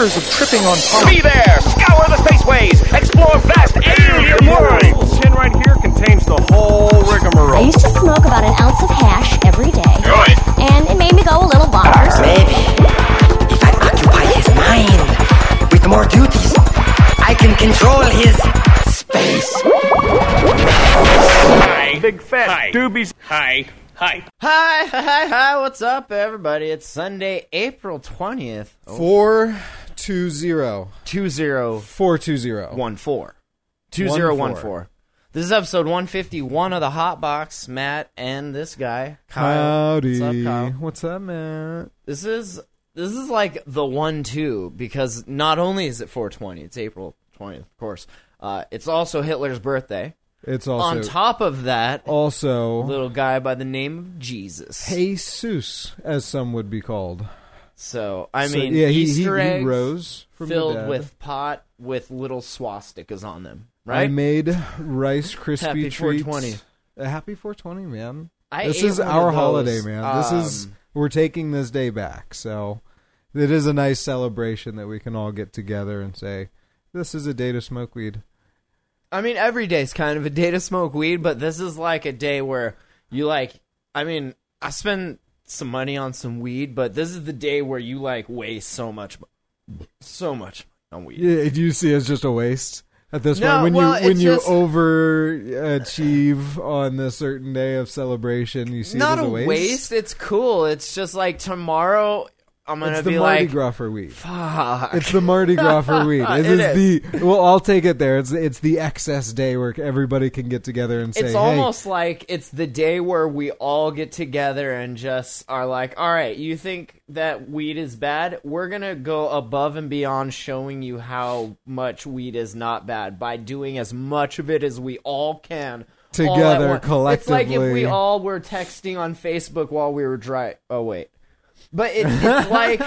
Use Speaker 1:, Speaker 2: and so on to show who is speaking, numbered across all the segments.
Speaker 1: fears of tripping on pop.
Speaker 2: Be there! Scour the spaceways! Explore vast alien worlds!
Speaker 3: tin right here contains the whole rigmarole.
Speaker 4: I used to smoke about an ounce of hash every day,
Speaker 2: Good.
Speaker 4: and it made me go a little bonkers.
Speaker 5: Maybe if I occupy his mind with more duties, I can control his space.
Speaker 2: Hi.
Speaker 3: Big fat doobies.
Speaker 2: Hi.
Speaker 3: doobies.
Speaker 2: Hi. Hi.
Speaker 6: Hi, hi, hi, what's up, everybody? It's Sunday, April 20th,
Speaker 7: Four two zero
Speaker 6: 2014.
Speaker 7: four two zero.
Speaker 6: 2014. This is episode 151 of the Hot Box. Matt and this guy, Kyle.
Speaker 7: Howdy.
Speaker 6: What's up, Kyle?
Speaker 7: What's up, Matt?
Speaker 6: This is this is like the one two because not only is it 420, it's April 20th, of course. Uh, it's also Hitler's birthday.
Speaker 7: It's also
Speaker 6: On top of that,
Speaker 7: also
Speaker 6: little guy by the name of Jesus.
Speaker 7: Jesus, as some would be called.
Speaker 6: So I
Speaker 7: So,
Speaker 6: mean,
Speaker 7: yeah, he, he,
Speaker 6: Easter
Speaker 7: he
Speaker 6: eggs
Speaker 7: rose from the
Speaker 6: filled with pot with little swastikas on them, Right?
Speaker 7: I made Rice Krispie
Speaker 6: Happy
Speaker 7: treats.
Speaker 6: 420.
Speaker 7: A happy 420, man.
Speaker 6: I
Speaker 7: this is our holiday, man. This is
Speaker 6: um,
Speaker 7: we're taking this day back, so it is a nice celebration that we can all get together and say this is a day to smoke weed.
Speaker 6: I mean, every day's kind of a day to smoke weed, but this is like a day where you like. I mean, I spend some money on some weed, but this is the day where you like waste so much, so much on weed.
Speaker 7: Yeah, do you see it as just a waste at this
Speaker 6: No,
Speaker 7: point when
Speaker 6: well,
Speaker 7: you when you
Speaker 6: just-
Speaker 7: overachieve on this certain day of celebration? You see
Speaker 6: Not
Speaker 7: it as
Speaker 6: a
Speaker 7: a waste.
Speaker 6: waste. It's cool. It's just like tomorrow. I'm gonna
Speaker 7: It's the
Speaker 6: be
Speaker 7: Mardi
Speaker 6: like,
Speaker 7: Gras for weed.
Speaker 6: fuck.
Speaker 7: It's the Mardi Gras for weed. It
Speaker 6: It
Speaker 7: is the well. I'll take it there. It's it's the excess day where everybody can get together and say,
Speaker 6: It's
Speaker 7: "Hey,
Speaker 6: almost like it's the day where we all get together and just are like, all right, you think that weed is bad? We're going to go above and beyond showing you how much weed is not bad by doing as much of it as we all can.
Speaker 7: Together,
Speaker 6: once. It's like if we all were texting on Facebook while we were dry. Oh, wait. But it, it's like.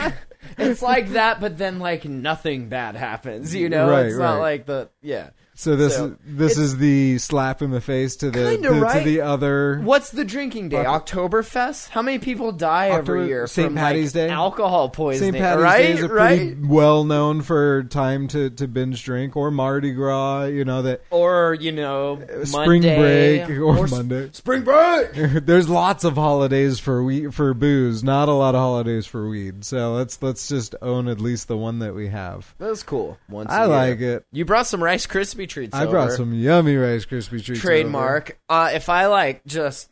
Speaker 6: It's like that, but then like nothing bad happens, you know.
Speaker 7: Right,
Speaker 6: it's not like the yeah.
Speaker 7: So this
Speaker 6: So,
Speaker 7: this is the slap in the face to the
Speaker 6: Kinda,
Speaker 7: to, to the other.
Speaker 6: What's the drinking day? Oktoberfest? How many people die
Speaker 7: October-
Speaker 6: every year
Speaker 7: St.
Speaker 6: from
Speaker 7: Patty's
Speaker 6: like,
Speaker 7: Day?
Speaker 6: alcohol poisoning?
Speaker 7: St. Patty's
Speaker 6: right?
Speaker 7: Day is a pretty
Speaker 6: right?
Speaker 7: well known for time to, to binge drink or Mardi Gras. You know that
Speaker 6: Or you know,
Speaker 7: spring
Speaker 6: Monday,
Speaker 7: break or,
Speaker 6: s-
Speaker 7: Monday.
Speaker 6: Spring break.
Speaker 7: There's lots of holidays for we for booze, not a lot of holidays for weed. So let's let's just own at least the one that we have.
Speaker 6: That's cool. Once
Speaker 7: I like it.
Speaker 6: You brought some Rice Treats.
Speaker 7: I brought
Speaker 6: over.
Speaker 7: some yummy Rice Krispie treats.
Speaker 6: trademark. Uh, if I like just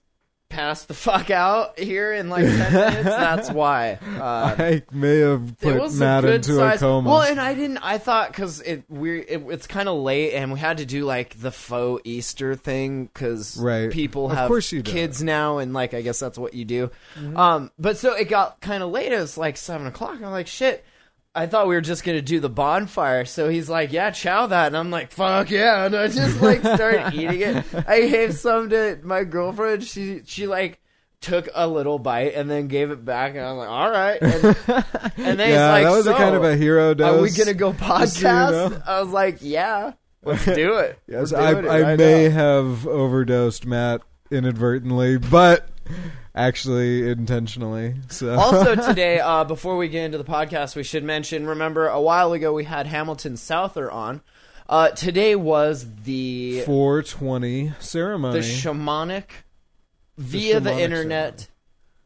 Speaker 6: pass the fuck out here in like ten minutes, that's why. Uh.
Speaker 7: I may have put Matt
Speaker 6: a
Speaker 7: into
Speaker 6: size.
Speaker 7: a coma.
Speaker 6: Well, and I didn't. I thought because it we it, it's kind of late, and we had to do like the faux Easter thing because
Speaker 7: Right.
Speaker 6: people
Speaker 7: Of
Speaker 6: have
Speaker 7: course you do.
Speaker 6: kids now, and like I guess that's what you do. Um, but so it got kind of late. It was like seven o'clock. I'm like, shit. I thought we were just gonna do the bonfire. So he's like, "Yeah, chow that," and I'm like, "Fuck yeah!" And I just like started eating it. I gave some to my girlfriend. She she like took a little bite and then gave it back, and I'm like, "All right." And, and then
Speaker 7: yeah,
Speaker 6: he's like,
Speaker 7: that was
Speaker 6: so,
Speaker 7: a kind of a hero dose.
Speaker 6: Are we gonna go
Speaker 7: just so you
Speaker 6: podcast?
Speaker 7: know.
Speaker 6: I was like, "Yeah, let's do it."
Speaker 7: Yes, I,
Speaker 6: doing it
Speaker 7: I
Speaker 6: right
Speaker 7: may
Speaker 6: now.
Speaker 7: have overdosed Matt inadvertently, but actually intentionally. So
Speaker 6: also today, uh, before we get into the podcast, we should mention. Remember, a while ago we had Hamilton Souther on. Uh, today was the
Speaker 7: 420 ceremony.
Speaker 6: the shamanic via the,
Speaker 7: shamanic
Speaker 6: internet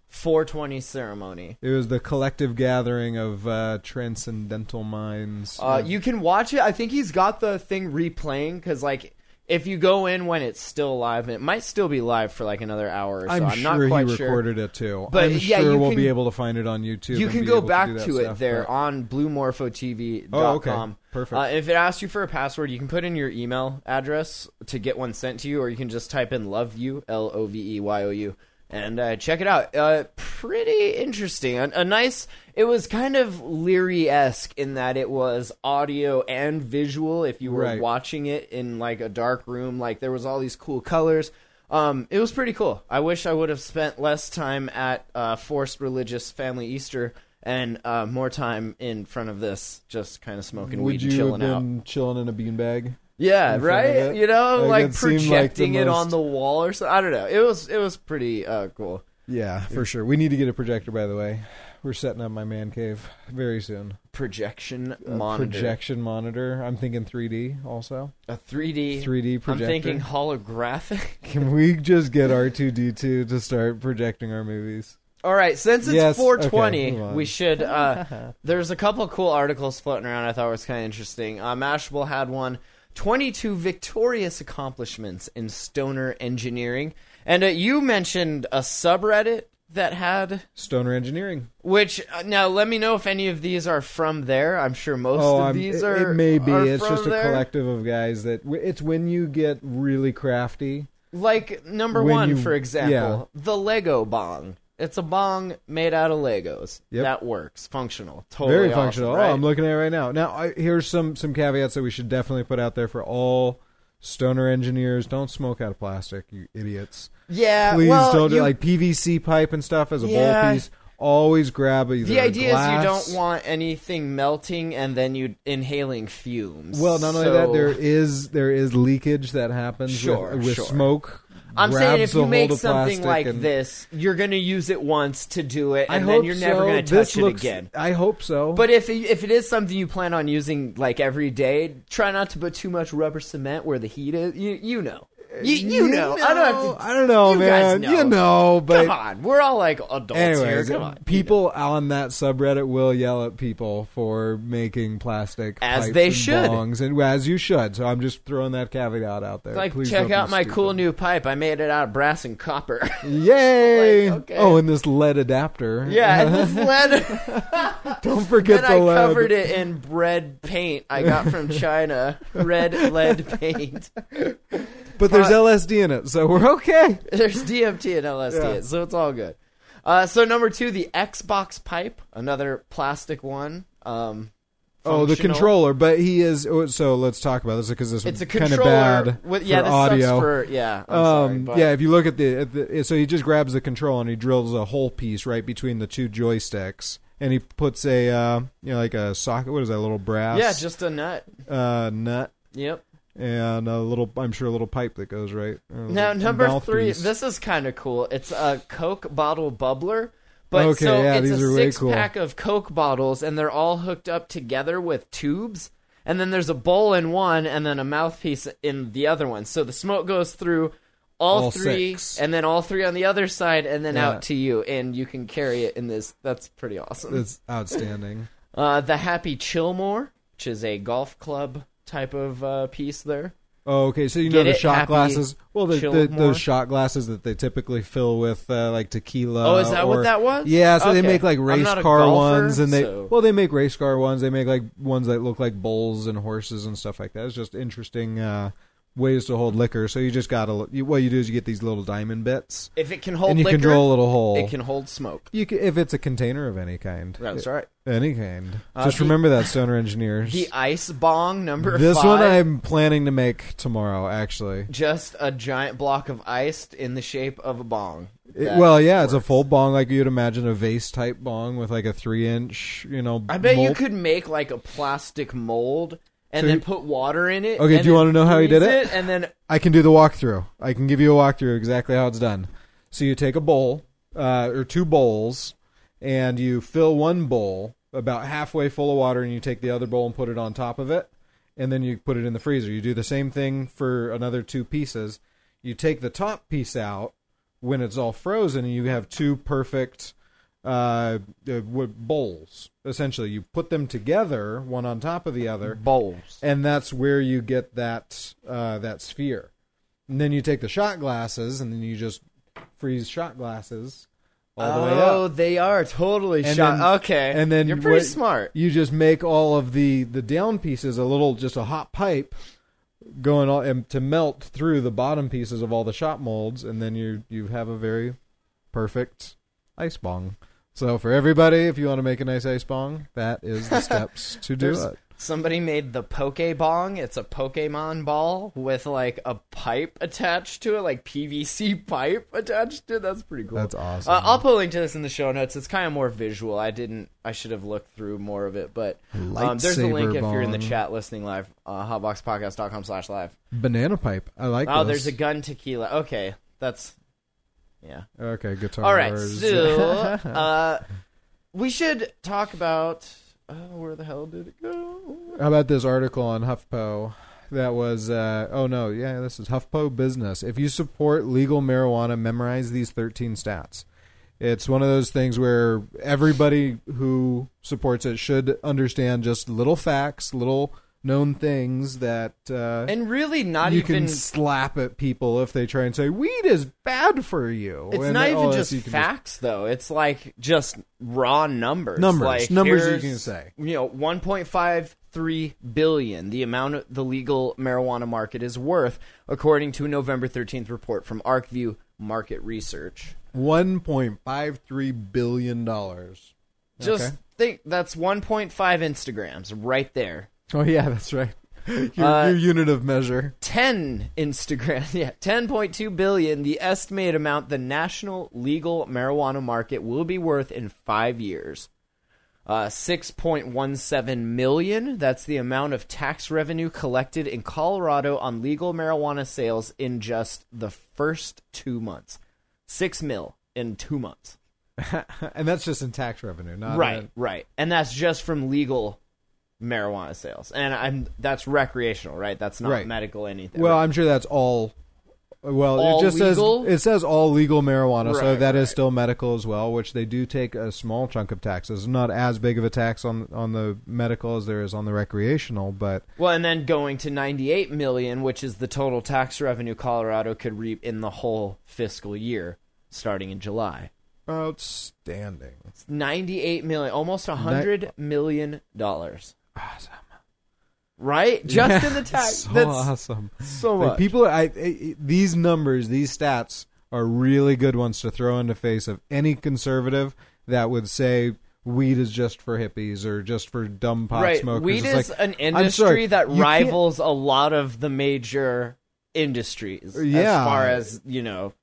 Speaker 6: 420 ceremony.
Speaker 7: it was the collective gathering of uh, transcendental minds.
Speaker 6: Uh, you can watch it. I think he's got the thing replaying because, like, if you go in when it's still live, it might still be live for like another hour or so.
Speaker 7: I'm,
Speaker 6: I'm,
Speaker 7: sure
Speaker 6: not quite
Speaker 7: he
Speaker 6: sure.
Speaker 7: recorded it too.
Speaker 6: But,
Speaker 7: I'm
Speaker 6: yeah,
Speaker 7: sure
Speaker 6: you
Speaker 7: we'll
Speaker 6: can-
Speaker 7: be able to find it on YouTube.
Speaker 6: You can go back
Speaker 7: that
Speaker 6: to it
Speaker 7: stuff,
Speaker 6: there
Speaker 7: but-
Speaker 6: on bluemorphotv.com.
Speaker 7: Oh, okay. Perfect.
Speaker 6: Uh, if it asks you for a password, you can put in your email address to get one sent to you, or you can just type in "love you" L O V E Y O U and uh, check it out. Uh, pretty interesting. A, a nice. It was kind of Leary esque in that it was audio and visual. If you were
Speaker 7: Right.
Speaker 6: watching it in like a dark room, like there was all these cool colors. Um, it was pretty cool. I wish I would have spent less time at uh, forced religious family Easter and uh, more time in front of this, just kind of smoking
Speaker 7: Would
Speaker 6: weed and chilling
Speaker 7: have
Speaker 6: out.
Speaker 7: chilling in a beanbag?
Speaker 6: Yeah,
Speaker 7: in front of
Speaker 6: right. You know,
Speaker 7: Like,
Speaker 6: like
Speaker 7: it seemed like
Speaker 6: projecting it
Speaker 7: most-
Speaker 6: on the wall or something. I don't know. It was it was pretty uh, cool.
Speaker 7: Yeah, for sure. We need to get a projector, by the way. We're setting up my man cave very soon.
Speaker 6: Projection monitor.
Speaker 7: Projection monitor. I'm thinking 3D also.
Speaker 6: A 3D.
Speaker 7: 3D
Speaker 6: I'm thinking holographic.
Speaker 7: Can we just get R2D2 to start projecting our movies?
Speaker 6: All right, since it's
Speaker 7: Yes,
Speaker 6: 420,
Speaker 7: okay,
Speaker 6: we should. Uh, there's a couple cool articles floating around. I thought was kind of interesting. Uh, Mashable had one: 22 victorious accomplishments in stoner engineering, and uh, you mentioned a subreddit that had.
Speaker 7: Stoner engineering.
Speaker 6: Which uh, now, let me know if any of these are from there. I'm sure most
Speaker 7: Oh,
Speaker 6: of
Speaker 7: I'm,
Speaker 6: these
Speaker 7: it,
Speaker 6: are.
Speaker 7: it may be. It's just a
Speaker 6: there.
Speaker 7: collective of guys that it's when you get really crafty.
Speaker 6: Like number
Speaker 7: When
Speaker 6: one,
Speaker 7: you-
Speaker 6: for example,
Speaker 7: yeah.
Speaker 6: the Lego bong. It's a bong made out of Legos.
Speaker 7: Yep.
Speaker 6: That works, functional, totally
Speaker 7: Very
Speaker 6: awesome,
Speaker 7: functional.
Speaker 6: Oh, right?
Speaker 7: Oh, I'm looking at it right now. Now, I, here's some some caveats that we should definitely put out there for all stoner engineers. Don't smoke out of plastic, you idiots.
Speaker 6: Yeah,
Speaker 7: Please
Speaker 6: well,
Speaker 7: don't do like PVC pipe and stuff as a
Speaker 6: Yeah.
Speaker 7: bowl piece. Always grab either
Speaker 6: The idea
Speaker 7: glass-
Speaker 6: is you don't want anything melting and then you inhaling fumes.
Speaker 7: Well, not only
Speaker 6: So-
Speaker 7: that, there is there is leakage that happens
Speaker 6: Sure,
Speaker 7: with, with
Speaker 6: sure.
Speaker 7: smoke.
Speaker 6: I'm saying if you make something like
Speaker 7: and-
Speaker 6: this, you're going to use it once to do it,
Speaker 7: I
Speaker 6: and
Speaker 7: hope
Speaker 6: then you're never
Speaker 7: so.
Speaker 6: going to touch it again.
Speaker 7: I hope so.
Speaker 6: But if it, if it is something you plan on using like every day, try not to put too much rubber cement where the heat is. You you know, you, you, know. I don't have to.
Speaker 7: I don't know,
Speaker 6: you
Speaker 7: man.
Speaker 6: Know.
Speaker 7: You know, but
Speaker 6: Come on, we're all like adults
Speaker 7: Anyways,
Speaker 6: here. Come on,
Speaker 7: people on that subreddit will yell at people for making plastic
Speaker 6: As they
Speaker 7: and
Speaker 6: should.
Speaker 7: bongs, and as you should. So I'm just throwing that caveat out there.
Speaker 6: like
Speaker 7: Please
Speaker 6: check out my
Speaker 7: stupid.
Speaker 6: cool new pipe. I made it out of brass and copper.
Speaker 7: Yay!
Speaker 6: Like, okay.
Speaker 7: Oh, and this lead adapter.
Speaker 6: yeah, and this lead.
Speaker 7: don't forget
Speaker 6: Then
Speaker 7: the
Speaker 6: I
Speaker 7: lead.
Speaker 6: covered it in red paint I got from China. red lead paint.
Speaker 7: But there's LSD in it, so we're okay.
Speaker 6: There's DMT and LSD,
Speaker 7: Yeah.
Speaker 6: so it's all good. Uh, so number two, the Xbox pipe, another plastic one. Um,
Speaker 7: Oh, the
Speaker 6: functional.
Speaker 7: controller, but he is. oh, So let's talk about this because this
Speaker 6: It's a
Speaker 7: is kind
Speaker 6: controller.
Speaker 7: of bad
Speaker 6: with, yeah,
Speaker 7: for
Speaker 6: this
Speaker 7: audio.
Speaker 6: sucks for yeah. I'm sorry,
Speaker 7: um,
Speaker 6: but-
Speaker 7: yeah, if you look at the, at the, so he just grabs the control and he drills a hole piece right between the two joysticks, and he puts a, uh, you know, like a socket. What is that? A little brass,
Speaker 6: yeah, just a nut.
Speaker 7: uh, nut
Speaker 6: Yep.
Speaker 7: And a little, I'm sure, a little pipe that goes right. uh,
Speaker 6: Now number
Speaker 7: mouthpiece.
Speaker 6: three, this is kind of cool. It's a Coke bottle bubbler. But
Speaker 7: Okay,
Speaker 6: so
Speaker 7: yeah,
Speaker 6: it's a six
Speaker 7: cool.
Speaker 6: pack of Coke bottles, and they're all hooked up together with tubes. And then there's a bowl in one, and then a mouthpiece in the other one. So the smoke goes through all,
Speaker 7: All
Speaker 6: three,
Speaker 7: six.
Speaker 6: and then all three on the other side, and then
Speaker 7: Yeah.
Speaker 6: out to you, and you can carry it in this. That's pretty awesome.
Speaker 7: It's outstanding.
Speaker 6: Uh, the Happy Chillmore, which is a golf club type of uh, piece there.
Speaker 7: Oh, okay. So you
Speaker 6: Get
Speaker 7: know the
Speaker 6: it?
Speaker 7: shot
Speaker 6: Happy,
Speaker 7: glasses. Well, the,
Speaker 6: chill
Speaker 7: the,
Speaker 6: more?
Speaker 7: those shot glasses that they typically fill with uh, like tequila.
Speaker 6: Oh, is that what that was?
Speaker 7: Yeah. So they make like race car
Speaker 6: golfer,
Speaker 7: ones, and they
Speaker 6: so-
Speaker 7: well they make race car ones. They make like ones that look like bulls and horses and stuff like that. It's just interesting uh, ways to hold liquor. So you just gotta you, what you do is you get these little diamond bits,
Speaker 6: If it can hold
Speaker 7: and you
Speaker 6: liquor,
Speaker 7: can drill a little hole.
Speaker 6: it can hold smoke.
Speaker 7: You can, if it's a container of any kind.
Speaker 6: That's right.
Speaker 7: Any kind.
Speaker 6: Uh,
Speaker 7: just
Speaker 6: the-
Speaker 7: remember that, stoner engineers.
Speaker 6: The ice bong number
Speaker 7: this
Speaker 6: five.
Speaker 7: one I'm planning to make tomorrow. Actually.
Speaker 6: just a giant block of ice in the shape of a bong.
Speaker 7: It- well, yeah, it's a full bong like you'd imagine a vase type bong with like a three inch, you know.
Speaker 6: I bet you could make like a plastic mold and
Speaker 7: So
Speaker 6: then
Speaker 7: you-
Speaker 6: put water in it.
Speaker 7: Okay,
Speaker 6: and
Speaker 7: do you
Speaker 6: then
Speaker 7: wanna know how he did
Speaker 6: freeze
Speaker 7: it?
Speaker 6: And then
Speaker 7: I can do the walkthrough. I can give you a walkthrough exactly how it's done. So you take a bowl uh, or two bowls, and you fill one bowl about halfway full of water, and you take the other bowl and put it on top of it, and then you put it in the freezer. You do the same thing for another two pieces. You take the top piece out when it's all frozen, and you have two perfect uh, uh, bowls. Essentially, you put them together, one on top of the other,
Speaker 6: bowls.
Speaker 7: and that's where you get that uh, that sphere. And then you take the shot glasses, and then you just freeze shot glasses all the way
Speaker 6: Oh,
Speaker 7: up.
Speaker 6: they are totally
Speaker 7: And
Speaker 6: shot.
Speaker 7: then-
Speaker 6: okay,
Speaker 7: And then
Speaker 6: you're pretty
Speaker 7: what-
Speaker 6: smart.
Speaker 7: You just make all of the the down pieces a little, just a hot pipe going all and to melt through the bottom pieces of all the shot molds, and then you you have a very perfect ice bong. So for everybody, if you want to make a nice ice bong, that is the steps to do
Speaker 6: There's-
Speaker 7: it.
Speaker 6: Somebody made the Poke Bong. It's a Pokemon ball with like a pipe attached to it, like PVC pipe attached to it. That's pretty cool.
Speaker 7: That's awesome.
Speaker 6: Uh, I'll put a link to this in the show notes. It's kind of more visual. I didn't. I should have looked through more of it, but um, there's a link
Speaker 7: Lightsaber
Speaker 6: if you're in the
Speaker 7: bong.
Speaker 6: chat listening live. Uh, hotboxpodcast.com slash live.
Speaker 7: Banana pipe. I like.
Speaker 6: Oh,
Speaker 7: this.
Speaker 6: there's a gun tequila. Okay, that's yeah.
Speaker 7: Okay, guitar.
Speaker 6: All right, so uh, we should talk about. Uh, where the hell did it go?
Speaker 7: How about this article on HuffPo? That was uh, oh no, yeah, this is HuffPo Business. If you support legal marijuana, memorize these 13 stats. It's one of those things where everybody who supports it should understand just little facts, little known things that uh,
Speaker 6: And really, not
Speaker 7: you
Speaker 6: even.
Speaker 7: can slap at people if they try and say weed is bad for you.
Speaker 6: It's
Speaker 7: And
Speaker 6: not even just facts, though. It's like just raw numbers.
Speaker 7: Numbers.
Speaker 6: Like,
Speaker 7: Numbers you can say.
Speaker 6: You know, 1.53 billion, the amount of the legal marijuana market is worth, according to a November 13th report from ArcView Market Research.
Speaker 7: One point five three billion dollars.
Speaker 6: Just
Speaker 7: Okay.
Speaker 6: think that's 1.5 Instagrams right there.
Speaker 7: Oh yeah, that's right. Your,
Speaker 6: Uh,
Speaker 7: your unit of measure.
Speaker 6: 10 Instagram, yeah, 10.2 billion, the estimated amount the national legal marijuana market will be worth in five years. Uh, 6.17 million, that's the amount of tax revenue collected in Colorado on legal marijuana sales in just the first two months. Six mil in two months.
Speaker 7: and that's just in tax revenue, not
Speaker 6: right,
Speaker 7: in-
Speaker 6: right. And that's just from legal marijuana sales. And I'm that's recreational, right? That's not
Speaker 7: Right.
Speaker 6: medical anything.
Speaker 7: well, I'm sure that's all. Well,
Speaker 6: All
Speaker 7: it just
Speaker 6: legal?
Speaker 7: says it says all legal marijuana, so
Speaker 6: Right,
Speaker 7: that is
Speaker 6: right.
Speaker 7: still medical as well, which they do take a small chunk of taxes. Not as big of a tax on on the medical as there is on the recreational, but
Speaker 6: Well, and then going to 98 million, which is the total tax revenue Colorado could reap in the whole fiscal year starting in July.
Speaker 7: outstanding.
Speaker 6: It's 98 million, almost a hundred million dollars.
Speaker 7: Awesome.
Speaker 6: Right? Just in the tax.
Speaker 7: so
Speaker 6: That's
Speaker 7: awesome.
Speaker 6: so
Speaker 7: Like,
Speaker 6: much.
Speaker 7: people, I, I these numbers, these stats are really good ones to throw in the face of any conservative that would say weed is just for hippies or just for dumb pot
Speaker 6: right.
Speaker 7: smokers.
Speaker 6: Weed
Speaker 7: It's
Speaker 6: is
Speaker 7: like,
Speaker 6: an industry
Speaker 7: sorry,
Speaker 6: that
Speaker 7: you can't-
Speaker 6: rivals a lot of the major industries.
Speaker 7: Yeah.
Speaker 6: As far as, you know,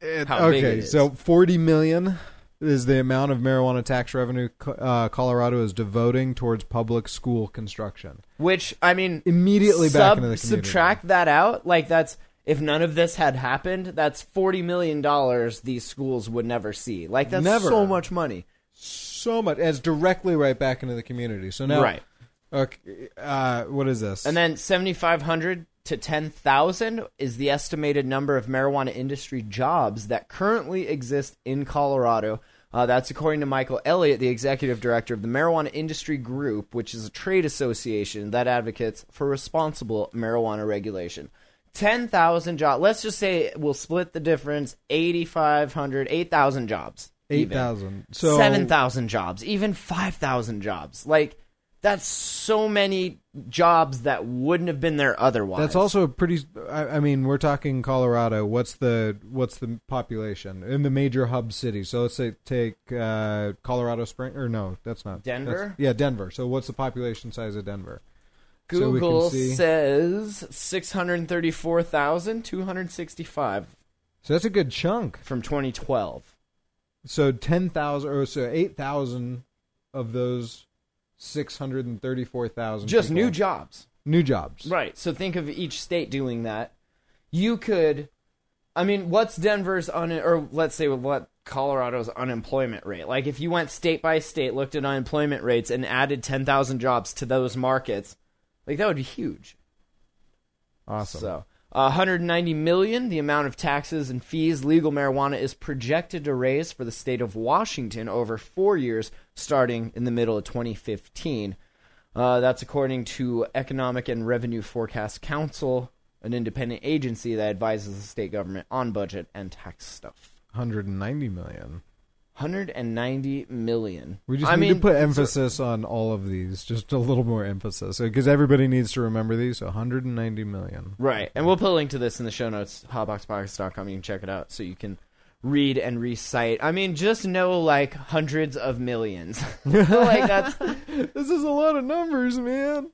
Speaker 7: It-
Speaker 6: how big
Speaker 7: okay,
Speaker 6: it is.
Speaker 7: so forty million is the amount of marijuana tax revenue uh, Colorado is devoting towards public school construction.
Speaker 6: which, I mean,
Speaker 7: Immediately back
Speaker 6: sub-
Speaker 7: into the community.
Speaker 6: subtract that out like that's if none of this had happened that's 40 million dollars these schools would never see like that's
Speaker 7: Never.
Speaker 6: so much money
Speaker 7: So much as directly right back into the community. So now,
Speaker 6: right
Speaker 7: Okay, uh, what is this?
Speaker 6: and then 7500 to 10000 is the estimated number of marijuana industry jobs that currently exist in colorado uh, that's according to Michael Elliott, the executive director of the Marijuana Industry Group, which is a trade association that advocates for responsible marijuana regulation. 10,000 jobs. Let's just say we'll split the difference 8,500, 8,000 jobs.
Speaker 7: eight
Speaker 6: even.
Speaker 7: thousand. So
Speaker 6: 7,000 jobs, even 5,000 jobs. Like, that's so many jobs that wouldn't have been there otherwise.
Speaker 7: That's also a pretty. I, I mean, we're talking Colorado. What's the what's the population in the major hub cities? So let's say take uh, Colorado Spring or no, that's not
Speaker 6: Denver?
Speaker 7: that's- yeah, Denver. So what's the population size of Denver? So we can
Speaker 6: Google
Speaker 7: see-
Speaker 6: says 634,265
Speaker 7: So that's a good chunk.
Speaker 6: from 2012.
Speaker 7: So ten thousand or so eight thousand of those six hundred and thirty four thousand.
Speaker 6: Just new jobs.
Speaker 7: new jobs.
Speaker 6: Right. So think of each state doing that. You could, I mean, what's Denver's un or let's say what Colorado's unemployment rate? Like if you went state by state, looked at unemployment rates, and added ten thousand jobs to those markets, like that would be huge.
Speaker 7: Awesome.
Speaker 6: So. Uh, 190 million, the amount of taxes and fees legal marijuana is projected to raise for the state of Washington over four years, starting in the middle of 2015. Uh, that's according to Economic and Revenue Forecast Council, an independent agency that advises the state government on budget and tax stuff.
Speaker 7: Hundred and ninety million.
Speaker 6: 190 million.
Speaker 7: We just
Speaker 6: I
Speaker 7: need
Speaker 6: mean,
Speaker 7: to put emphasis on all of these, just a little more emphasis, because everybody needs to remember these. 190 million.
Speaker 6: Right. And we'll put a link to this in the show notes, hotboxpodcast.com. You can check it out so you can read and recite. I mean, just know like hundreds of millions. like that's
Speaker 7: This is a lot of numbers, man.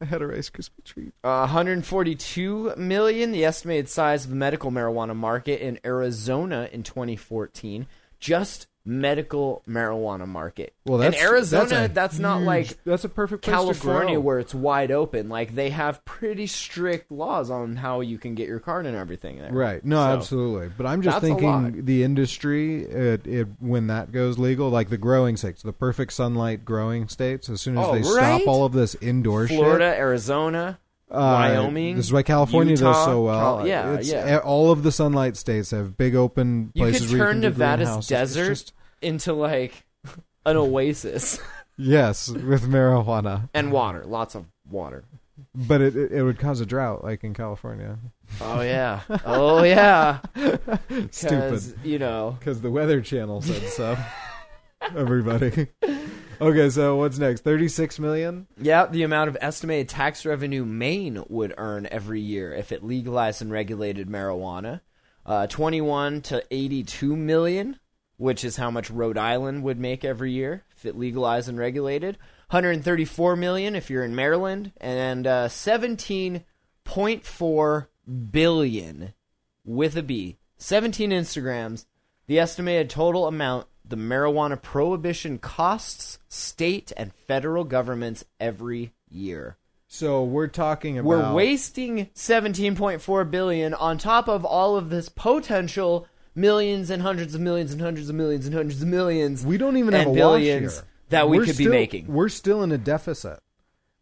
Speaker 7: I had a Rice Krispie treat.
Speaker 6: uh, 142 million, the estimated size of the medical marijuana market in Arizona in 2014. Just medical marijuana market.
Speaker 7: Well, that's
Speaker 6: Arizona,
Speaker 7: a
Speaker 6: that's, not
Speaker 7: huge-
Speaker 6: like
Speaker 7: that's a perfect
Speaker 6: California where it's wide open. Like they have pretty strict laws on how you can get your card and everything there.
Speaker 7: Right. No,
Speaker 6: So,
Speaker 7: absolutely. But I'm just
Speaker 6: that's
Speaker 7: thinking the industry, it, it, when that goes legal, like the growing states, the perfect sunlight growing states, as soon as
Speaker 6: Oh,
Speaker 7: they
Speaker 6: right?
Speaker 7: stop all of this indoor
Speaker 6: Florida,
Speaker 7: shit.
Speaker 6: Arizona, Wyoming.
Speaker 7: This is why California
Speaker 6: Utah,
Speaker 7: does so well.
Speaker 6: Cal- yeah,
Speaker 7: it's,
Speaker 6: yeah.
Speaker 7: All of the sunlight states have big open
Speaker 6: You
Speaker 7: places
Speaker 6: could
Speaker 7: you
Speaker 6: turn
Speaker 7: can
Speaker 6: Nevada's desert
Speaker 7: just-
Speaker 6: into like an oasis
Speaker 7: yes, with marijuana,
Speaker 6: and water, lots of water.
Speaker 7: but it, it it would cause a drought, like in California.
Speaker 6: Oh yeah, oh yeah.
Speaker 7: Stupid.
Speaker 6: you know.
Speaker 7: Because the Weather Channel said so. Everybody. Okay, so what's next? Thirty-six million.
Speaker 6: Yeah, the amount of estimated tax revenue Maine would earn every year if it legalized and regulated marijuana. Uh, 21 to 82 million, which is how much Rhode Island would make every year if it legalized and regulated. 134 million if you're in Maryland, and uh, 17.4 billion with a B. 17 Instagrams. The estimated total amount the marijuana prohibition costs state and federal governments every year.
Speaker 7: So we're talking about
Speaker 6: We're wasting 17.4 billion on top of all of this potential millions and hundreds of millions and hundreds of millions and hundreds of millions.
Speaker 7: We don't even have a
Speaker 6: billions
Speaker 7: here.
Speaker 6: that we
Speaker 7: We're
Speaker 6: could be making.
Speaker 7: We're still in a deficit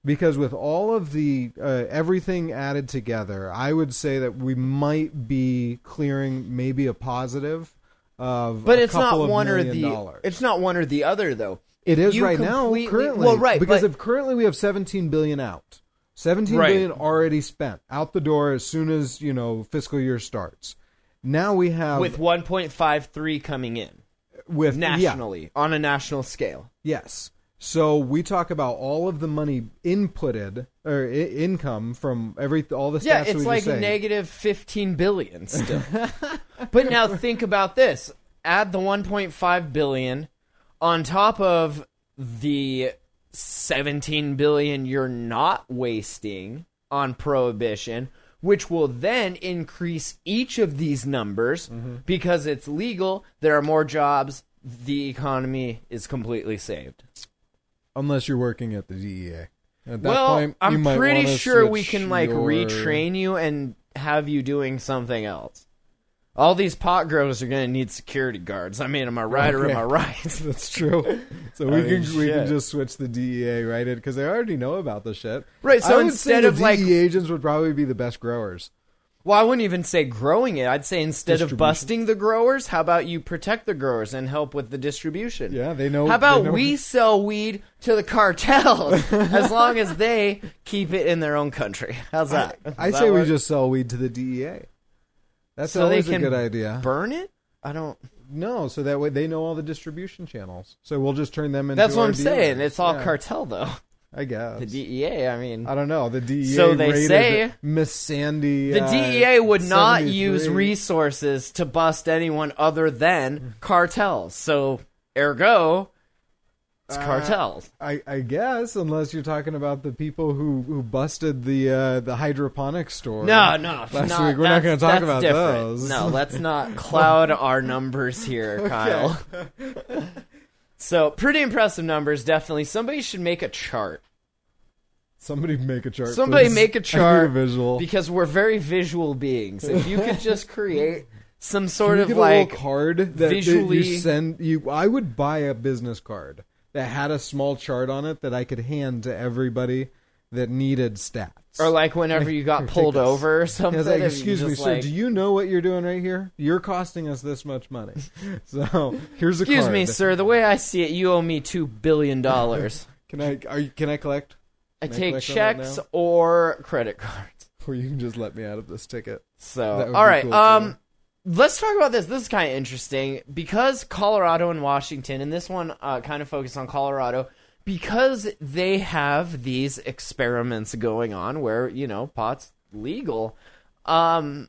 Speaker 7: because with all of the uh, everything added together, I would say that we might be clearing maybe a positive of.
Speaker 6: But
Speaker 7: a
Speaker 6: it's not
Speaker 7: of
Speaker 6: one or the
Speaker 7: dollars.
Speaker 6: it's not one or the other though.
Speaker 7: It is
Speaker 6: you
Speaker 7: right now,
Speaker 6: completely-
Speaker 7: currently.
Speaker 6: Well, right,
Speaker 7: because
Speaker 6: but-
Speaker 7: if currently we have 17 billion out, 17
Speaker 6: Right.
Speaker 7: billion already spent out the door as soon as you know fiscal year starts. Now we have
Speaker 6: with 1.53 coming in
Speaker 7: with yeah,
Speaker 6: nationally on a national scale.
Speaker 7: yes. So we talk about all of the money inputted or I- income from every all the stats
Speaker 6: Yeah, it's like negative 15 billion still. but now think about this. Add the 1.5 billion on top of the 17 billion you're not wasting on prohibition, which will then increase each of these numbers
Speaker 7: Mm-hmm.
Speaker 6: because it's legal, there are more jobs, the economy is completely saved.
Speaker 7: Unless you're working at the DEA. At that
Speaker 6: well,
Speaker 7: point,
Speaker 6: I'm
Speaker 7: might
Speaker 6: pretty sure we can like
Speaker 7: your-
Speaker 6: retrain you and have you doing something else. All these pot growers are going to need security guards. I mean, am I right or am I right?
Speaker 7: That's true. So we
Speaker 6: I
Speaker 7: can
Speaker 6: mean,
Speaker 7: we
Speaker 6: shit.
Speaker 7: can just switch the DEA right in because they already know about the shit.
Speaker 6: Right, so instead of,
Speaker 7: the
Speaker 6: like-
Speaker 7: agents would probably be the best growers.
Speaker 6: Well, I wouldn't even say growing it. I'd say instead of busting the growers, how about you protect the growers and help with the distribution?
Speaker 7: Yeah, they know.
Speaker 6: How about
Speaker 7: know-
Speaker 6: we sell weed to the cartels as long as they keep it in their own country? How's that?
Speaker 7: I
Speaker 6: Does
Speaker 7: say
Speaker 6: that
Speaker 7: we
Speaker 6: work?
Speaker 7: just sell weed to the DEA. That's
Speaker 6: so they
Speaker 7: always
Speaker 6: can
Speaker 7: a good idea.
Speaker 6: burn it. I don't.
Speaker 7: no, so that way they know all the distribution channels. So we'll just turn them into.
Speaker 6: That's what I'm saying. It's all
Speaker 7: Yeah,
Speaker 6: cartel though.
Speaker 7: I guess.
Speaker 6: The DEA. I mean,
Speaker 7: I don't know. The DEA.
Speaker 6: So they say-
Speaker 7: Miss Sandy.
Speaker 6: the
Speaker 7: uh,
Speaker 6: DEA would not use resources to bust anyone other than cartels. So, ergo, it's
Speaker 7: Uh,
Speaker 6: cartels.
Speaker 7: I, I guess unless you're talking about the people who, who busted the uh, the hydroponic store.
Speaker 6: No, no.
Speaker 7: Last
Speaker 6: not,
Speaker 7: week we're not going to talk about
Speaker 6: different.
Speaker 7: those.
Speaker 6: No, let's not cloud our numbers here, Kyle. so, pretty impressive numbers, definitely. Somebody should make a chart.
Speaker 7: Somebody make a chart.
Speaker 6: Somebody
Speaker 7: please.
Speaker 6: make a chart
Speaker 7: visual.
Speaker 6: because we're very visual beings. If you could just create some sort of like
Speaker 7: a card that, that
Speaker 6: visually-
Speaker 7: you send you. I would buy a business card that had a small chart on it that I could hand to everybody that needed stats.
Speaker 6: Or like whenever you got pulled over or something.
Speaker 7: was like, excuse me, sir.
Speaker 6: like,
Speaker 7: Do you know what you're doing right here? You're costing us this much money. So here's a
Speaker 6: Excuse
Speaker 7: card.
Speaker 6: me, sir. The way I see it, you owe me two billion dollars.
Speaker 7: Can I? Are you, can I collect?
Speaker 6: I
Speaker 7: Can I
Speaker 6: take
Speaker 7: on that
Speaker 6: checks or credit cards.
Speaker 7: Or you can just let me out of this ticket.
Speaker 6: So, all right.
Speaker 7: cool,
Speaker 6: um,
Speaker 7: too.
Speaker 6: let's talk about this. This is kind of interesting because Colorado and Washington, and this one uh, kind of focused on Colorado because they have these experiments going on where you know pot's legal. Um,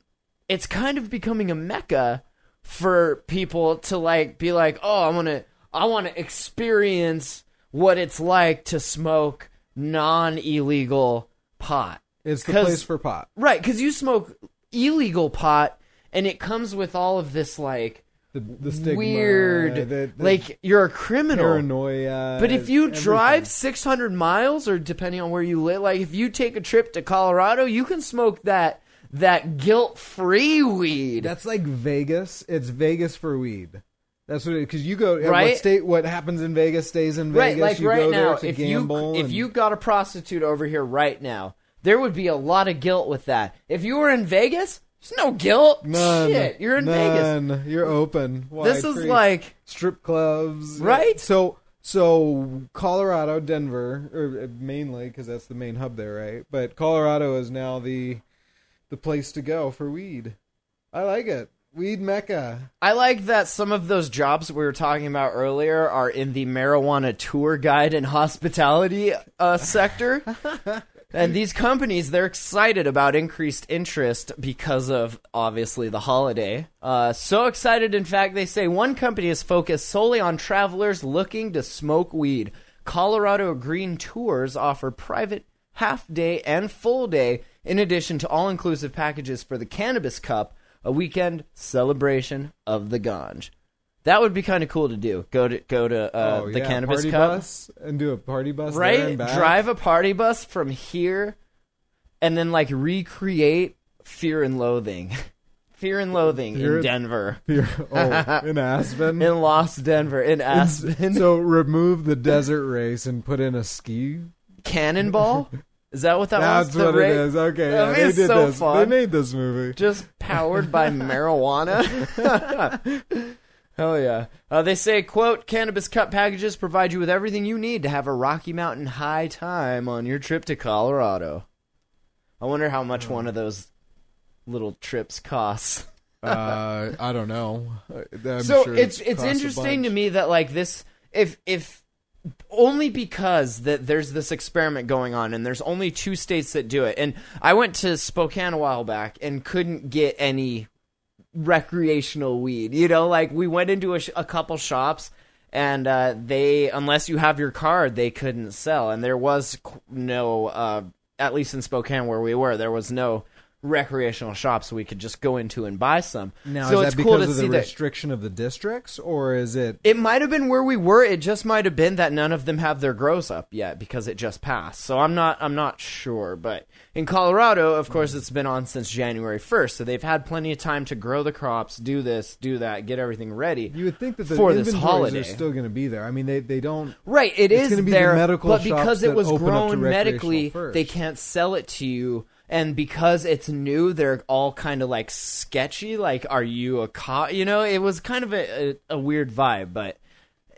Speaker 6: it's kind of becoming a mecca for people to like be like, oh, I want to, I want to experience what it's like to smoke non-illegal pot.
Speaker 7: It's the place for pot.
Speaker 6: Right, because you smoke illegal pot, and it comes with all of this like
Speaker 7: the, the stigma,
Speaker 6: weird,
Speaker 7: the, the
Speaker 6: like you're a criminal.
Speaker 7: paranoia.
Speaker 6: But if you
Speaker 7: everything.
Speaker 6: drive 600 miles, or depending on where you live, like if you take a trip to Colorado, you can smoke that that guilt-free weed.
Speaker 7: that's like Vegas. It's Vegas for weed. That's what because you go
Speaker 6: Right?
Speaker 7: What state? What happens in Vegas stays in Vegas.
Speaker 6: right, like
Speaker 7: you
Speaker 6: right
Speaker 7: go there
Speaker 6: now,
Speaker 7: to
Speaker 6: if
Speaker 7: gamble.
Speaker 6: you if
Speaker 7: and-
Speaker 6: you got a prostitute over here right now, there would be a lot of guilt with that. If you were in Vegas, there's no guilt.
Speaker 7: none,
Speaker 6: Shit, you're in Vegas.
Speaker 7: You're open.
Speaker 6: This is
Speaker 7: free.
Speaker 6: like
Speaker 7: strip clubs,
Speaker 6: Right?
Speaker 7: So, so Colorado, Denver, or uh, mainly because that's the main hub there, right? But Colorado is now the the place to go for weed. I like it. Weed mecca.
Speaker 6: I like that some of those jobs we were talking about earlier are in the marijuana tour guide and hospitality uh, sector. and these companies, they're excited about increased interest because of obviously the holiday. Uh, so excited, in fact, they say one company is focused solely on travelers looking to smoke weed. Colorado Green Tours offer private half day and full day, in addition to all inclusive packages for the Cannabis Cup, a weekend celebration of the ganj. That would be kind of cool to do. Go to go to uh,
Speaker 7: oh,
Speaker 6: the
Speaker 7: yeah,
Speaker 6: Cannabis
Speaker 7: party
Speaker 6: Cup,
Speaker 7: bus and do a party bus
Speaker 6: right? Drive a party bus from here, and then like recreate Fear and Loathing, Fear and Loathing
Speaker 7: Fear-
Speaker 6: in Denver,
Speaker 7: Here- oh, in Aspen.
Speaker 6: in Lost Denver, in Aspen.
Speaker 7: so remove the desert race and put in a ski.
Speaker 6: Cannonball. Is that what that was?
Speaker 7: That's what
Speaker 6: ra-
Speaker 7: it is. Okay,
Speaker 6: That
Speaker 7: yeah, they did
Speaker 6: so
Speaker 7: this.
Speaker 6: fun.
Speaker 7: They made this movie.
Speaker 6: just powered by marijuana. Hell yeah. Uh, they say, quote, cannabis cup packages provide you with everything you need to have a Rocky Mountain high time on your trip to Colorado. I wonder how much one of those little trips costs.
Speaker 7: Uh, I don't know. I'm
Speaker 6: so
Speaker 7: sure
Speaker 6: it's it's interesting to me that like this if if only because that there's this experiment going on and there's only two states that do it and i went to spokane a while back and couldn't get any recreational weed you know? Like we went into a, sh- a couple shops and uh, they unless you have your card they couldn't sell. And there was no uh, at least in spokane where we were there was no recreational shops we could just go into and buy some
Speaker 7: Now,
Speaker 6: so
Speaker 7: is
Speaker 6: it's
Speaker 7: that
Speaker 6: cool
Speaker 7: because
Speaker 6: to
Speaker 7: of
Speaker 6: see
Speaker 7: the
Speaker 6: that
Speaker 7: restriction of the districts, or is it?
Speaker 6: it might have been where we were. It just might have been that none of them have their grows up yet because it just passed. So I'm not I'm not sure. But in Colorado, of course, it's been on since January 1st, so they've had plenty of time to grow the crops, do this, do that, get everything ready.
Speaker 7: You would think that the
Speaker 6: for this holiday.
Speaker 7: are still going to be there. I mean, they they don't.
Speaker 6: Right, it
Speaker 7: It's
Speaker 6: is
Speaker 7: gonna be the
Speaker 6: there,
Speaker 7: medical
Speaker 6: but because it was
Speaker 7: open up to
Speaker 6: grown medically,
Speaker 7: recreational
Speaker 6: they can't sell it to you. And because it's new, they're all kind of like sketchy. Like, are you a cop? You know, it was kind of a, a, a weird vibe, but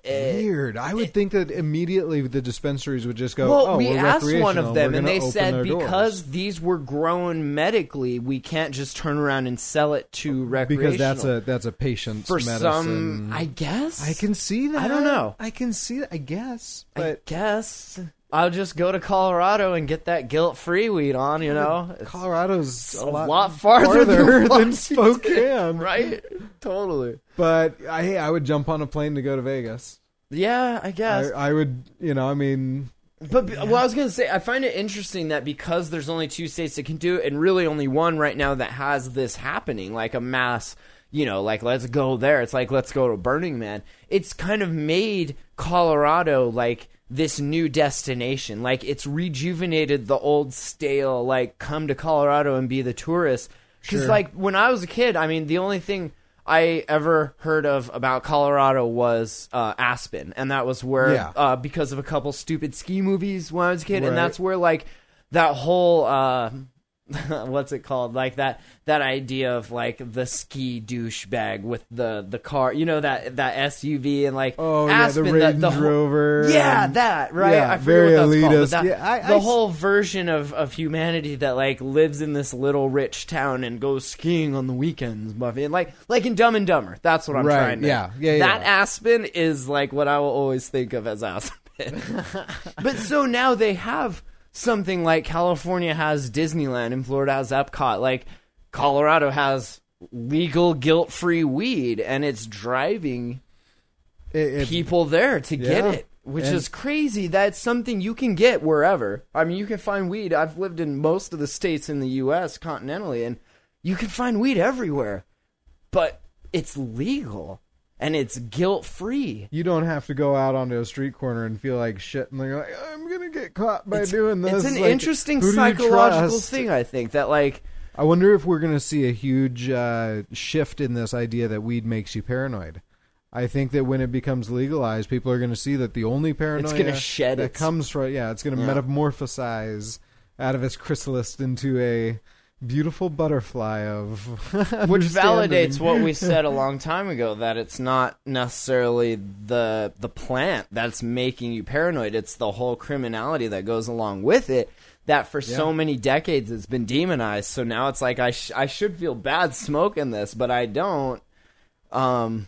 Speaker 6: eh,
Speaker 7: Weird. I would think that immediately the dispensaries would just go.
Speaker 6: Well,
Speaker 7: oh,
Speaker 6: we asked one of them, and they said
Speaker 7: their doors."
Speaker 6: because these were grown medically, we can't just turn around and sell it to recreational.
Speaker 7: because that's a that's a patient's
Speaker 6: for
Speaker 7: medicine.
Speaker 6: some, I guess.
Speaker 7: I can see that.
Speaker 6: I don't know.
Speaker 7: I can see that. I guess,
Speaker 6: I
Speaker 7: but
Speaker 6: guess I'll just go to Colorado and get that guilt-free weed on. You know, It's
Speaker 7: Colorado's a lot,
Speaker 6: lot, farther,
Speaker 7: farther
Speaker 6: than,
Speaker 7: Spokane.
Speaker 6: right? Totally.
Speaker 7: But I, I would jump on a plane to go to Vegas.
Speaker 6: Yeah, I guess.
Speaker 7: I, I would, you know, I mean,
Speaker 6: But well, I was gonna say, I find it interesting that because there's only two states that can do it, and really only one right now that has this happening, like a mass, you know, like let's go there. It's like let's go to Burning Man. It's kind of made Colorado like this new destination. Like it's rejuvenated the old stale, like come to Colorado and be the tourist. Because
Speaker 7: Sure.
Speaker 6: like when I was a kid, I mean, the only thing I ever heard of about Colorado was uh, Aspen, and that was where
Speaker 7: Yeah.
Speaker 6: uh, because of a couple stupid ski movies when I was a kid,
Speaker 7: Right.
Speaker 6: and that's where like that whole uh, what's it called like that that idea of like the ski douchebag with the the car, you know that that SUV and like
Speaker 7: oh yeah, the
Speaker 6: Aspen,
Speaker 7: Range
Speaker 6: the, whole-
Speaker 7: Rover.
Speaker 6: yeah,
Speaker 7: and-
Speaker 6: that right.
Speaker 7: yeah,
Speaker 6: I forget
Speaker 7: very
Speaker 6: what that's called.
Speaker 7: elitist.
Speaker 6: But that,
Speaker 7: Yeah, I- I
Speaker 6: the
Speaker 7: s-
Speaker 6: whole version of, of humanity that like lives in this little rich town and goes skiing on the weekends, Buffy, and like like in Dumb and Dumber. That's what I'm
Speaker 7: Right,
Speaker 6: trying to.
Speaker 7: yeah, yeah,
Speaker 6: That
Speaker 7: yeah.
Speaker 6: Aspen is like what I will always think of as Aspen. but so now they have something like California has Disneyland and Florida has Epcot. Like Colorado has legal guilt-free weed, and it's driving
Speaker 7: It- it-
Speaker 6: people there to get it, which
Speaker 7: And-
Speaker 6: is crazy. That's something you can get wherever. I mean, you can find weed. I've lived in most of the states in the U.S. continentally, and you can find weed everywhere, but it's legal. And it's guilt free.
Speaker 7: You don't have to go out onto a street corner and feel like shit, and you're like, I'm gonna get caught by doing this.
Speaker 6: It's an
Speaker 7: Like,
Speaker 6: interesting
Speaker 7: who do you
Speaker 6: psychological
Speaker 7: trust?
Speaker 6: thing, I think, that like
Speaker 7: I wonder if we're going to see a huge uh, shift in this idea that weed makes you paranoid. I think that when it becomes legalized, people are going to see that the only paranoia it's
Speaker 6: gonna shed
Speaker 7: that
Speaker 6: its-
Speaker 7: comes from yeah, it's going to metamorphosize out of its chrysalis into a beautiful butterfly of
Speaker 6: which validates what we said a long time ago that it's not necessarily the the plant that's making you paranoid. It's the whole criminality that goes along with it that for so many decades it's been demonized. So now it's like I sh- I should feel bad smoking this but I don't. Um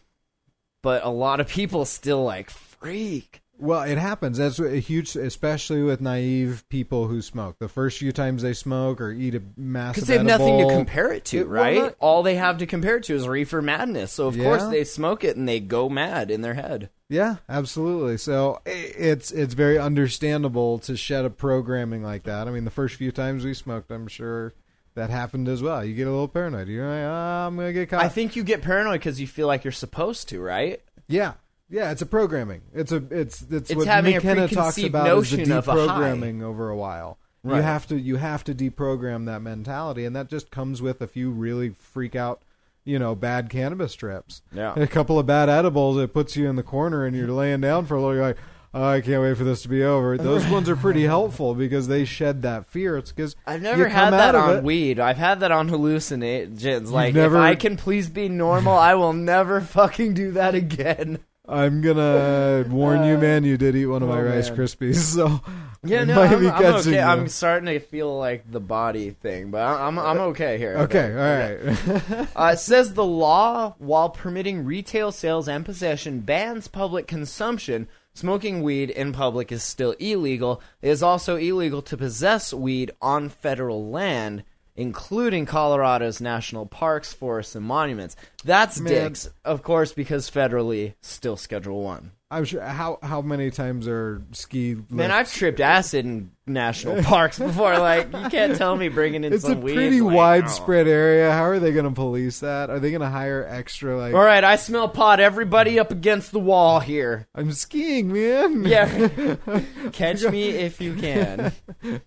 Speaker 6: but a lot of people still like freak
Speaker 7: Well, it happens. That's a huge, especially with naive people who smoke. The first few times they smoke or eat a massive
Speaker 6: because they have nothing to compare it to
Speaker 7: well,
Speaker 6: right
Speaker 7: not-
Speaker 6: all they have to compare it to is reefer madness so of course they smoke it and they go mad in their head
Speaker 7: Yeah, absolutely. So it's it's very understandable to shed a programming like that. I mean, the first few times we smoked, I'm sure that happened as well. You get a little paranoid. You're like, oh, I'm gonna get caught.
Speaker 6: I think you get paranoid because you feel like you're supposed to, right?
Speaker 7: yeah, yeah. It's a programming. It's a it's it's,
Speaker 6: It's
Speaker 7: what
Speaker 6: having a
Speaker 7: McKenna talks
Speaker 6: preconceived
Speaker 7: about is the
Speaker 6: notion of a high.
Speaker 7: deprogramming over a while. You
Speaker 6: Right.
Speaker 7: have to you have to deprogram that mentality, and that just comes with a few really freak out. You know, bad cannabis trips.
Speaker 6: Yeah.
Speaker 7: A couple of bad edibles, it puts you in the corner and you're laying down for a little. You're like, oh, I can't wait for this to be over. Those ones are pretty helpful because they shed that fear. It's because
Speaker 6: I've never had that on weed. I've had that on hallucinogens. Like,
Speaker 7: never-
Speaker 6: if I can please be normal, I will never fucking do that again.
Speaker 7: I'm gonna warn you, man. You did eat one of my
Speaker 6: oh,
Speaker 7: Rice
Speaker 6: man.
Speaker 7: Krispies, so
Speaker 6: Yeah, no, I'm, I'm okay.
Speaker 7: you.
Speaker 6: I'm starting to feel like the body thing, but I'm I'm okay here.
Speaker 7: okay. All right.
Speaker 6: Uh, it says the law, while permitting retail sales and possession, bans public consumption. Smoking weed in public is still illegal. It is also illegal to possess weed on federal land, including Colorado's national parks, forests, and monuments. That's
Speaker 7: Man.
Speaker 6: dicks, of course, because federally still Schedule One.
Speaker 7: I'm sure. How how many times are ski?
Speaker 6: Man, I've tripped acid in national parks before. Like, you can't tell me bringing in
Speaker 7: It's a
Speaker 6: some weed.
Speaker 7: pretty
Speaker 6: like, oh.
Speaker 7: widespread area. How are they going to police that? Are they going to hire extra? Like,
Speaker 6: All right, I smell pot. Everybody up against the wall here.
Speaker 7: I'm skiing, man.
Speaker 6: Yeah. Catch me if you can.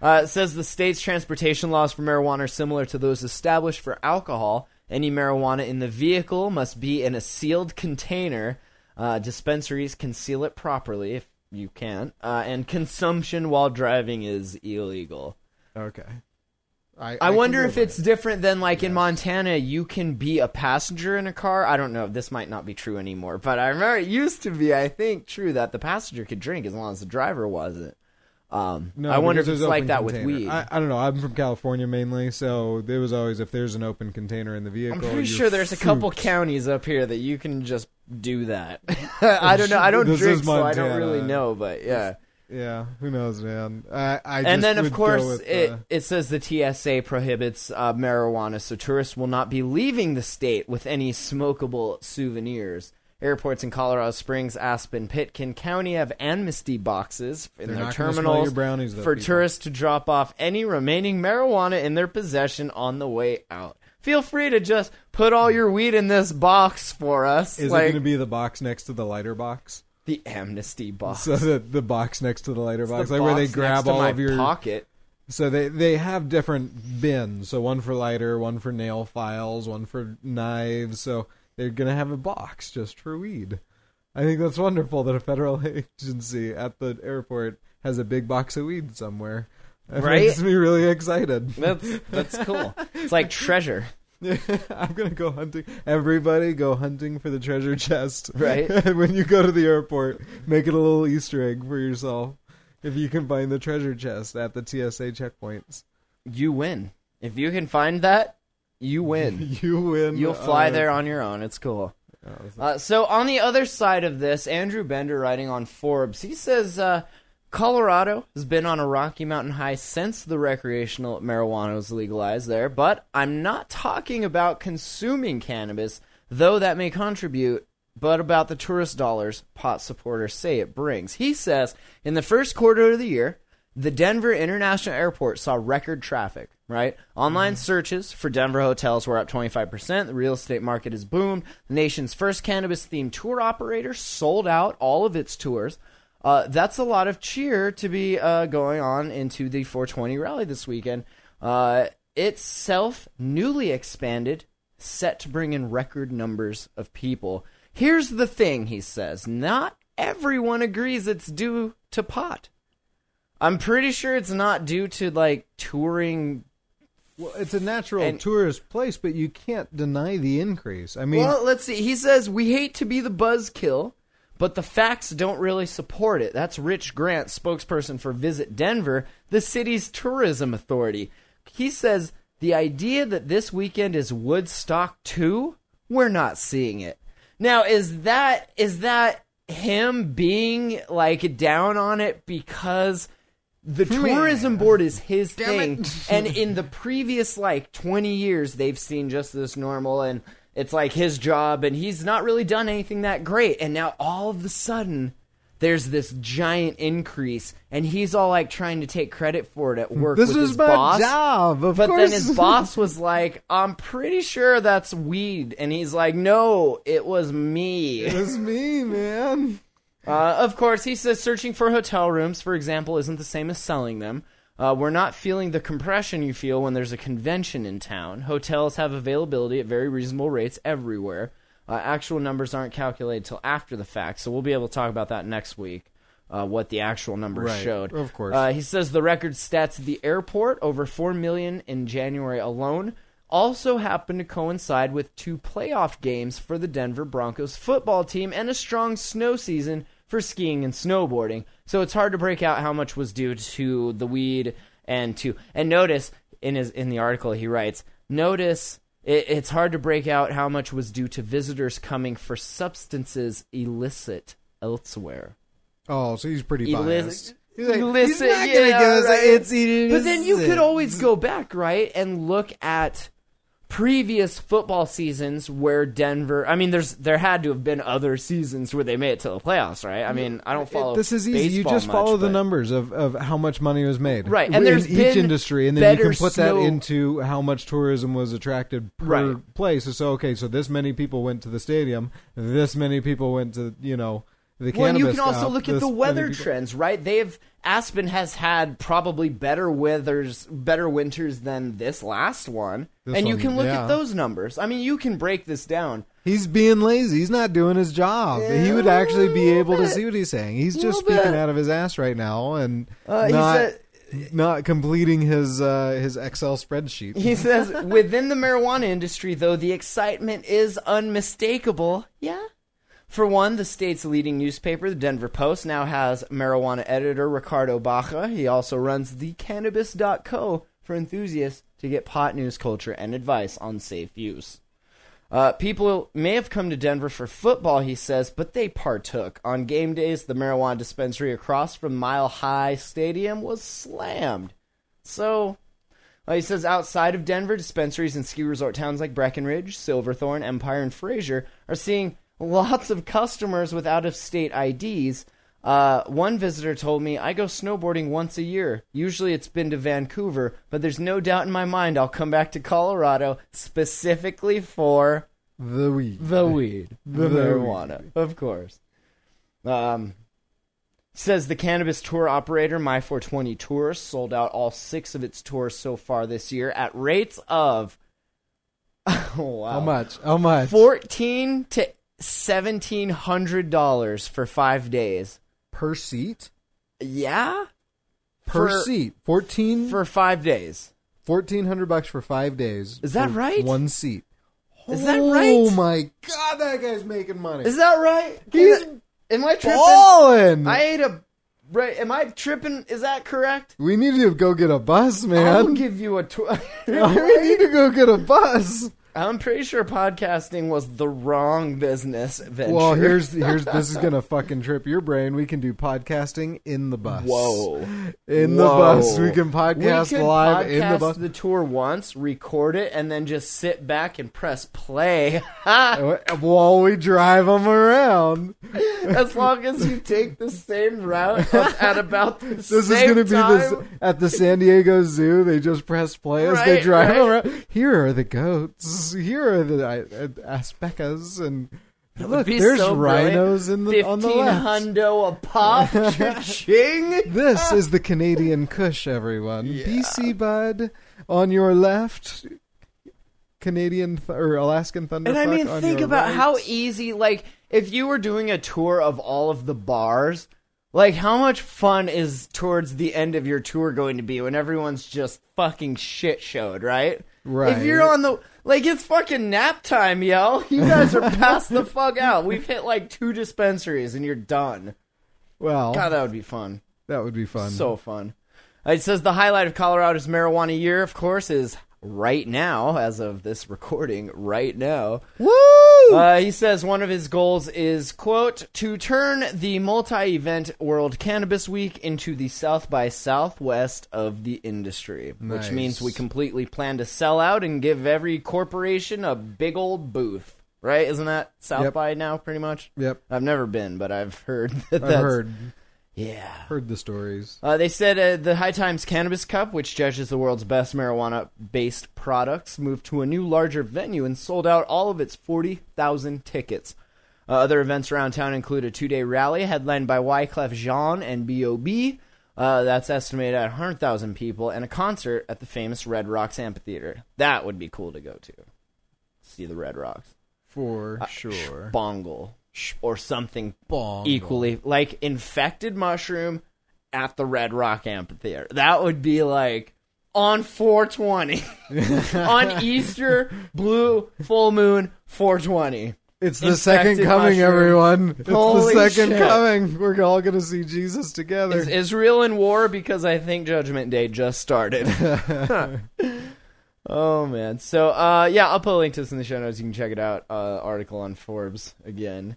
Speaker 6: Uh, it says the state's transportation laws for marijuana are similar to those established for alcohol. Any marijuana in the vehicle must be in a sealed container. Uh, dispensaries can seal it properly if you can. Uh, and consumption while driving is illegal.
Speaker 7: Okay. I,
Speaker 6: I,
Speaker 7: can
Speaker 6: wonder if it's
Speaker 7: it.
Speaker 6: different than like in Montana, you can be a passenger in a car. I don't know. This might not be true anymore, but I remember it used to be. I think true that the passenger could drink as long as the driver wasn't. Um,
Speaker 7: No,
Speaker 6: I wonder if it's like that with
Speaker 7: container.
Speaker 6: weed.
Speaker 7: I, I don't know. I'm from California mainly, so there was always if there's an open container in the vehicle.
Speaker 6: I'm pretty sure there's a couple counties up here that you can just do that. I don't know. I don't
Speaker 7: This
Speaker 6: drink, so I don't really know. But yeah.
Speaker 7: Yeah, who knows, man? I, I
Speaker 6: and then of course
Speaker 7: with,
Speaker 6: it,
Speaker 7: uh,
Speaker 6: it says the TSA prohibits uh, marijuana, so tourists will not be leaving the state with any smokable souvenirs. Airports in Colorado Springs, Aspen, Pitkin County have amnesty boxes in
Speaker 7: They're
Speaker 6: their
Speaker 7: not gonna smell
Speaker 6: terminals
Speaker 7: your brownies, though,
Speaker 6: for
Speaker 7: people.
Speaker 6: tourists to drop off any remaining marijuana in their possession on the way out. Feel free to just put all your weed in this box for us.
Speaker 7: Is
Speaker 6: like
Speaker 7: it going to be the box next to the lighter box?
Speaker 6: the amnesty box.
Speaker 7: So the the box next to the lighter
Speaker 6: It's
Speaker 7: box,
Speaker 6: the
Speaker 7: like where they
Speaker 6: box next
Speaker 7: grab
Speaker 6: to
Speaker 7: all
Speaker 6: my
Speaker 7: of your.
Speaker 6: pocket.
Speaker 7: So they they have different bins. So one for lighter, one for nail files, one for knives. So they're gonna have a box just for weed. I think that's wonderful that a federal agency at the airport has a big box of weed somewhere. That
Speaker 6: Right?
Speaker 7: makes me really excited.
Speaker 6: That's that's cool. It's like treasure.
Speaker 7: I'm gonna go hunting. Everybody go hunting for the treasure chest.
Speaker 6: Right.
Speaker 7: and when you go to the airport, make it a little Easter egg for yourself. If you can find the treasure chest at the TSA checkpoints,
Speaker 6: you win. If you can find that, you win.
Speaker 7: you win.
Speaker 6: You'll fly
Speaker 7: uh,
Speaker 6: there on your own. It's cool. Uh, so on the other side of this, Andrew Bender writing on Forbes, he says uh, Colorado has been on a Rocky Mountain high since the recreational marijuana was legalized there, but I'm not talking about consuming cannabis, though that may contribute, but about the tourist dollars pot supporters say it brings. He says in the first quarter of the year, The Denver International Airport saw record traffic, right? Online searches for Denver hotels were up 25%. The real estate market has boomed. The nation's first cannabis themed tour operator sold out all of its tours. Uh, that's a lot of cheer to be uh, going on into the 420 rally this weekend. Uh, itself newly expanded, set to bring in record numbers of people. Here's the thing, he says not everyone agrees it's due to pot. I'm pretty sure it's not due to like touring.
Speaker 7: Well, it's a natural
Speaker 6: And-
Speaker 7: tourist place, but you can't deny the increase. I mean,
Speaker 6: Well, let's see. He says we hate to be the buzzkill, but the facts don't really support it. That's Rich Grant, spokesperson for Visit Denver, the city's tourism authority. He says the idea that this weekend is Woodstock 2, we're not seeing it. Now, is that is that him being like down on it because the hmm. tourism board is his thing and in the previous like 20 years they've seen just this normal and it's like his job and he's not really done anything that great and now all of a sudden there's this giant increase and he's all like trying to take credit for it at work
Speaker 7: this
Speaker 6: his
Speaker 7: my
Speaker 6: boss
Speaker 7: job. Of
Speaker 6: but
Speaker 7: course.
Speaker 6: then his boss was like, I'm pretty sure that's weed. And he's like, No, it was me.
Speaker 7: it was me, man.
Speaker 6: Uh, of course, he says searching for hotel rooms, for example, isn't the same as selling them. Uh, we're not feeling the compression you feel when there's a convention in town. Hotels have availability at very reasonable rates everywhere. Uh, actual numbers aren't calculated till after the fact, so we'll be able to talk about that next week. Uh, what the actual numbers
Speaker 7: Right,
Speaker 6: showed.
Speaker 7: of course.
Speaker 6: Uh, he says the record stats at the airport, over 4 million in January alone, also happened to coincide with two playoff games for the Denver Broncos football team and a strong snow season for skiing and snowboarding. So it's hard to break out how much was due to the weed and to and notice in his in the article he writes notice it, it's hard to break out how much was due to visitors coming for substances illicit elsewhere.
Speaker 7: Oh, so he's pretty
Speaker 6: Illicit-
Speaker 7: biased. He's like,
Speaker 6: illicit,
Speaker 7: he's not
Speaker 6: yeah,
Speaker 7: gonna give us
Speaker 6: right.
Speaker 7: it's illicit.
Speaker 6: But then you could always go back, right, and look at previous football seasons where Denver. I mean, there's there had to have been other seasons where they made it to the playoffs, right? I mean, I don't follow.
Speaker 7: This is easy. You just
Speaker 6: much,
Speaker 7: follow the numbers of, of how much money was made,
Speaker 6: Right, and
Speaker 7: in
Speaker 6: there's
Speaker 7: each industry, and then you can put
Speaker 6: snow-
Speaker 7: that into how much tourism was attracted per
Speaker 6: Right.
Speaker 7: place. So okay, so this many people went to the stadium, this many people went to you know the
Speaker 6: Well, and you can also look at the weather trends, right? They've Aspen has had probably better weathers, better winters than this last one,
Speaker 7: This
Speaker 6: and you can look
Speaker 7: yeah.
Speaker 6: at those numbers. I mean, you can break this down.
Speaker 7: He's being lazy. He's not doing his job. he would actually be able to see what he's saying. He's just speaking
Speaker 6: bit.
Speaker 7: out of his ass right now and
Speaker 6: Uh,
Speaker 7: not not completing his uh, his Excel spreadsheet.
Speaker 6: He says, within the marijuana industry, though, the excitement is unmistakable. Yeah. For one, the state's leading newspaper, the Denver Post, now has marijuana editor Ricardo Baca. He also runs the Cannabist.co for enthusiasts to get pot news culture and advice on safe use. Uh, people may have come to Denver for football, he says, but they partook. On game days, the marijuana dispensary across from Mile High Stadium was slammed. So, he says outside of Denver, dispensaries in ski resort towns like Breckenridge, Silverthorne, Empire, and Fraser are seeing lots of customers with out of state IDs. Uh, one visitor told me, I go snowboarding once a year. Usually it's been to Vancouver, but there's no doubt in my mind I'll come back to Colorado specifically for
Speaker 7: the weed.
Speaker 6: the weed, the
Speaker 7: The
Speaker 6: marijuana, of course. Um, says the cannabis tour operator My 420 Tours sold out all six of its tours so far this year at rates of oh, wow,
Speaker 7: How much? How much?
Speaker 6: fourteen to seventeen hundred dollars for five days.
Speaker 7: per seat?
Speaker 6: Yeah,
Speaker 7: Per
Speaker 6: For-
Speaker 7: seat. 14
Speaker 6: for five days.
Speaker 7: 1400 bucks for 5 days.
Speaker 6: Is that right?
Speaker 7: One seat.
Speaker 6: Is that right?
Speaker 7: Oh my god, that guy's making money.
Speaker 6: Is that right?
Speaker 7: He's
Speaker 6: am I tripping?
Speaker 7: balling.
Speaker 6: I ate a. Right, am I tripping? Is that correct?
Speaker 7: we need to go get a bus, man.
Speaker 6: I'll give you a tour.
Speaker 7: we need to go get a bus.
Speaker 6: I'm pretty sure podcasting was the wrong business venture.
Speaker 7: Well, here's here's this is gonna fucking trip your brain. We can do podcasting in the bus.
Speaker 6: Whoa.
Speaker 7: In the bus, we can podcast
Speaker 6: we
Speaker 7: live in the bus.
Speaker 6: the tour once, record it, and then just sit back and press play.
Speaker 7: While we drive them around.
Speaker 6: as long as you take the same route at about the
Speaker 7: This is going to be
Speaker 6: time.
Speaker 7: this at the San Diego Zoo. They just press play as they drive
Speaker 6: right.
Speaker 7: around. Here are the goats. Here are the uh, aspecas, and look, there's
Speaker 6: so brilliant.
Speaker 7: rhinos in the on the left.
Speaker 6: hundo a pop, ching.
Speaker 7: This is the Canadian Kush, everyone. BC Bud on your left, Canadian th- or Alaskan thunder.
Speaker 6: And I mean, think about
Speaker 7: right.
Speaker 6: how easy, like, if you were doing a tour of all of the bars, like, how much fun is towards the end of your tour going to be when everyone's just fucking shit showed, right?
Speaker 7: Right.
Speaker 6: If you're on the, like, it's fucking nap time, yo. You guys are passed the fuck out. We've hit like two dispensaries and you're done.
Speaker 7: well,
Speaker 6: God, that would be fun.
Speaker 7: that would be fun.
Speaker 6: So fun. Uh, It says the highlight of Colorado's marijuana year, of course, is right now, as of this recording, right now.
Speaker 7: woo!
Speaker 6: Uh, he says one of his goals is, quote, to turn the multi-event World Cannabis Week into the South by Southwest of the industry, which means we completely plan to sell out and give every corporation a big old booth. Right? Isn't that South
Speaker 7: Yep.
Speaker 6: by now, pretty much?
Speaker 7: yep,
Speaker 6: I've never been, but I've heard that
Speaker 7: I've
Speaker 6: that's...
Speaker 7: heard
Speaker 6: Yeah.
Speaker 7: heard the stories.
Speaker 6: Uh, they said uh, the High Times Cannabis Cup, which judges the world's best marijuana based products, moved to a new, larger venue and sold out all of its 40,000 tickets. Uh, other events around town include a two day rally headlined by Wyclef Jean and B.O.B. Uh, that's estimated at 100,000 people, and a concert at the famous Red Rocks Amphitheater. That would be cool to go to. See the Red Rocks.
Speaker 7: For sure.
Speaker 6: Bongle. Or something
Speaker 7: Bongle.
Speaker 6: equally like infected mushroom at the Red Rock Amphitheater. That would be like on 420 on Easter blue full moon 420.
Speaker 7: It's the second coming,
Speaker 6: mushroom.
Speaker 7: everyone. It's
Speaker 6: Holy
Speaker 7: the second
Speaker 6: shit.
Speaker 7: coming. We're all going to see Jesus together.
Speaker 6: Is Israel in war because I think Judgment Day just started. oh man. So uh yeah, I'll put a link to this in the show notes. You can check it out. Uh article on Forbes again.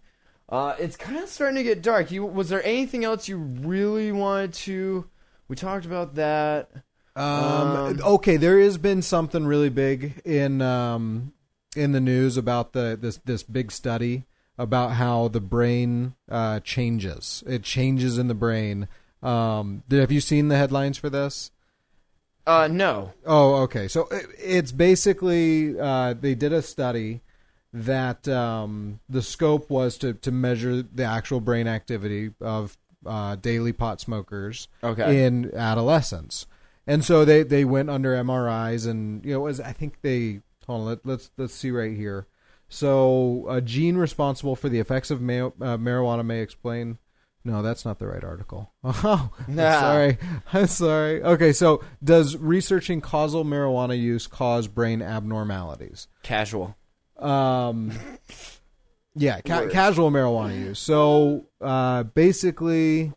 Speaker 6: Uh it's kind of starting to get dark. You was there anything else you really wanted to we talked about that.
Speaker 7: Um,
Speaker 6: Um,
Speaker 7: okay, there has been something really big in um, in the news about the this this big study about how the brain uh, changes. It changes in the brain. Um, have you seen the headlines for this?
Speaker 6: Uh no.
Speaker 7: Oh, okay. So it, it's basically uh, they did a study that um, the scope was to to measure the actual brain activity of uh, daily pot smokers
Speaker 6: Okay.
Speaker 7: in adolescence, and so they they went under MRIs and you know was I think they hold on let, let's let's see right here. So a gene responsible for the effects of ma- uh, marijuana may explain. No, that's not the right article. Oh, I'm sorry. I'm sorry. Okay, so does researching causal marijuana use cause brain abnormalities?
Speaker 6: Casual.
Speaker 7: Um, yeah, ca- casual marijuana use. So uh, basically,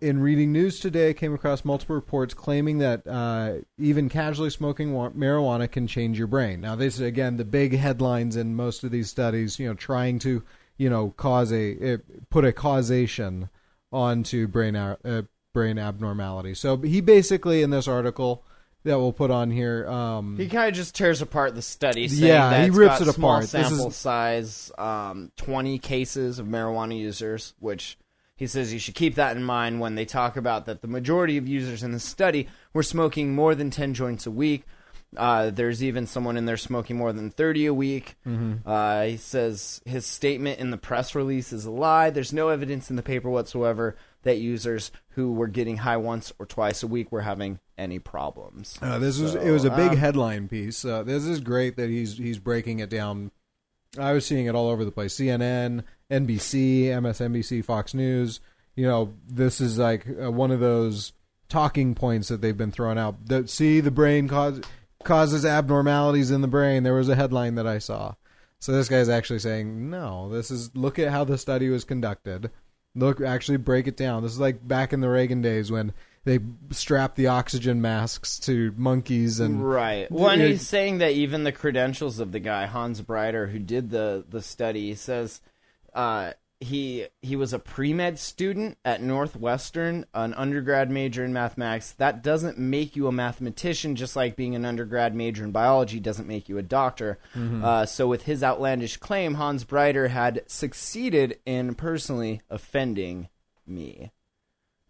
Speaker 7: in reading news today, I came across multiple reports claiming that uh, even casually smoking wa- marijuana can change your brain. Now, this is again the big headlines in most of these studies. You know, trying to you know cause a uh, put a causation onto brain ar- uh, brain abnormality. So he basically in this article that we'll put on here. Um,
Speaker 6: He kind of just tears apart the study. Saying
Speaker 7: Yeah,
Speaker 6: that
Speaker 7: he rips it apart.
Speaker 6: Sample
Speaker 7: is-
Speaker 6: size, um, twenty cases of marijuana users, which he says you should keep that in mind when they talk about that the majority of users in the study were smoking more than ten joints a week. Uh, there's even someone in there smoking more than 30 a week. Uh, he says his statement in the press release is a lie. There's no evidence in the paper whatsoever that users who were getting high once or twice a week were having any problems.
Speaker 7: Uh, this was it was a big
Speaker 6: um,
Speaker 7: headline piece. Uh, this is great that he's he's breaking it down. I was seeing it all over the place. CNN, NBC, MSNBC, Fox News. You know, this is like uh, one of those talking points that they've been throwing out. That see the brain cause, causes abnormalities in the brain. There was a headline that I saw. So this guy's actually saying, no, this is look at how the study was conducted. Look, actually break it down. This is like back in the Reagan days when they strap the oxygen masks to monkeys and
Speaker 6: Right. Well, and he's saying that even the credentials of the guy Hans Breiter who did the the study he says uh, he he was a pre med student at Northwestern, an undergrad major in mathematics. That doesn't make you a mathematician, just like being an undergrad major in biology doesn't make you a doctor. Uh, so, with his outlandish claim, Hans Breiter had succeeded in personally offending me.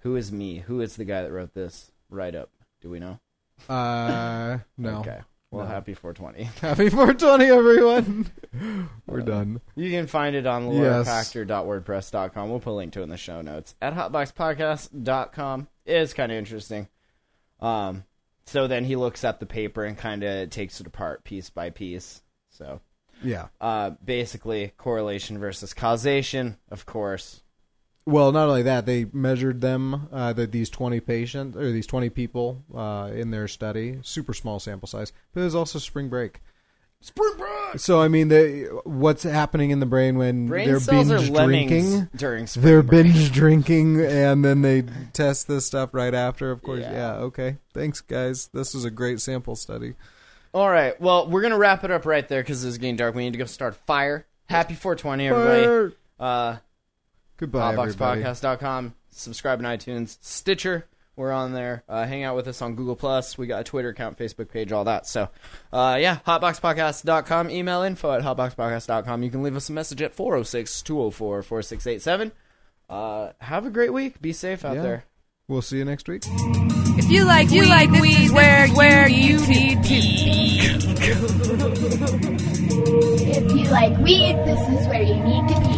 Speaker 6: Who is me? Who is the guy that wrote this write up? Do we know?
Speaker 7: uh no.
Speaker 6: Okay. Well,
Speaker 7: No.
Speaker 6: happy 420.
Speaker 7: Happy 420 everyone. We're done.
Speaker 6: You can find it on
Speaker 7: Yes.
Speaker 6: We'll put a link to it in the show notes. At hotboxpodcast.com. Is kind of interesting. Um, so then he looks at the paper and kind of takes it apart piece by piece. So
Speaker 7: Yeah.
Speaker 6: uh, basically, correlation versus causation, of course.
Speaker 7: Well, not only that, they measured them, uh, that these 20 patients, or these 20 people uh, in their study, super small sample size, but it was also spring break.
Speaker 6: Spring break!
Speaker 7: So, I mean, they, what's happening in the brain when
Speaker 6: Brain
Speaker 7: they're
Speaker 6: cells are
Speaker 7: binge
Speaker 6: lemmings
Speaker 7: drinking?
Speaker 6: during spring
Speaker 7: They're
Speaker 6: break.
Speaker 7: binge drinking, and then they test this stuff right after, of course.
Speaker 6: Yeah.
Speaker 7: Yeah, okay. Thanks, guys. This was a great sample study.
Speaker 6: All right. Well, we're going to wrap it up right there because it's getting dark. We need to go start a fire. Happy 420, everybody. Uh,
Speaker 7: Goodbye, everybody.
Speaker 6: hotboxpodcast.com. Subscribe on iTunes, Stitcher. We're on there. Uh, hang out with us on Google Plus. We got a Twitter account, Facebook page, all that. So, uh, yeah, hotboxpodcast.com. Email info at hotboxpodcast.com. You can leave us a message at 406 204 4687. Uh, have a great week. Be safe out
Speaker 7: Yeah.
Speaker 6: there.
Speaker 7: We'll see you next week.
Speaker 1: If you like you like weed, where where you need to be.
Speaker 8: If you like weed, this is where you need to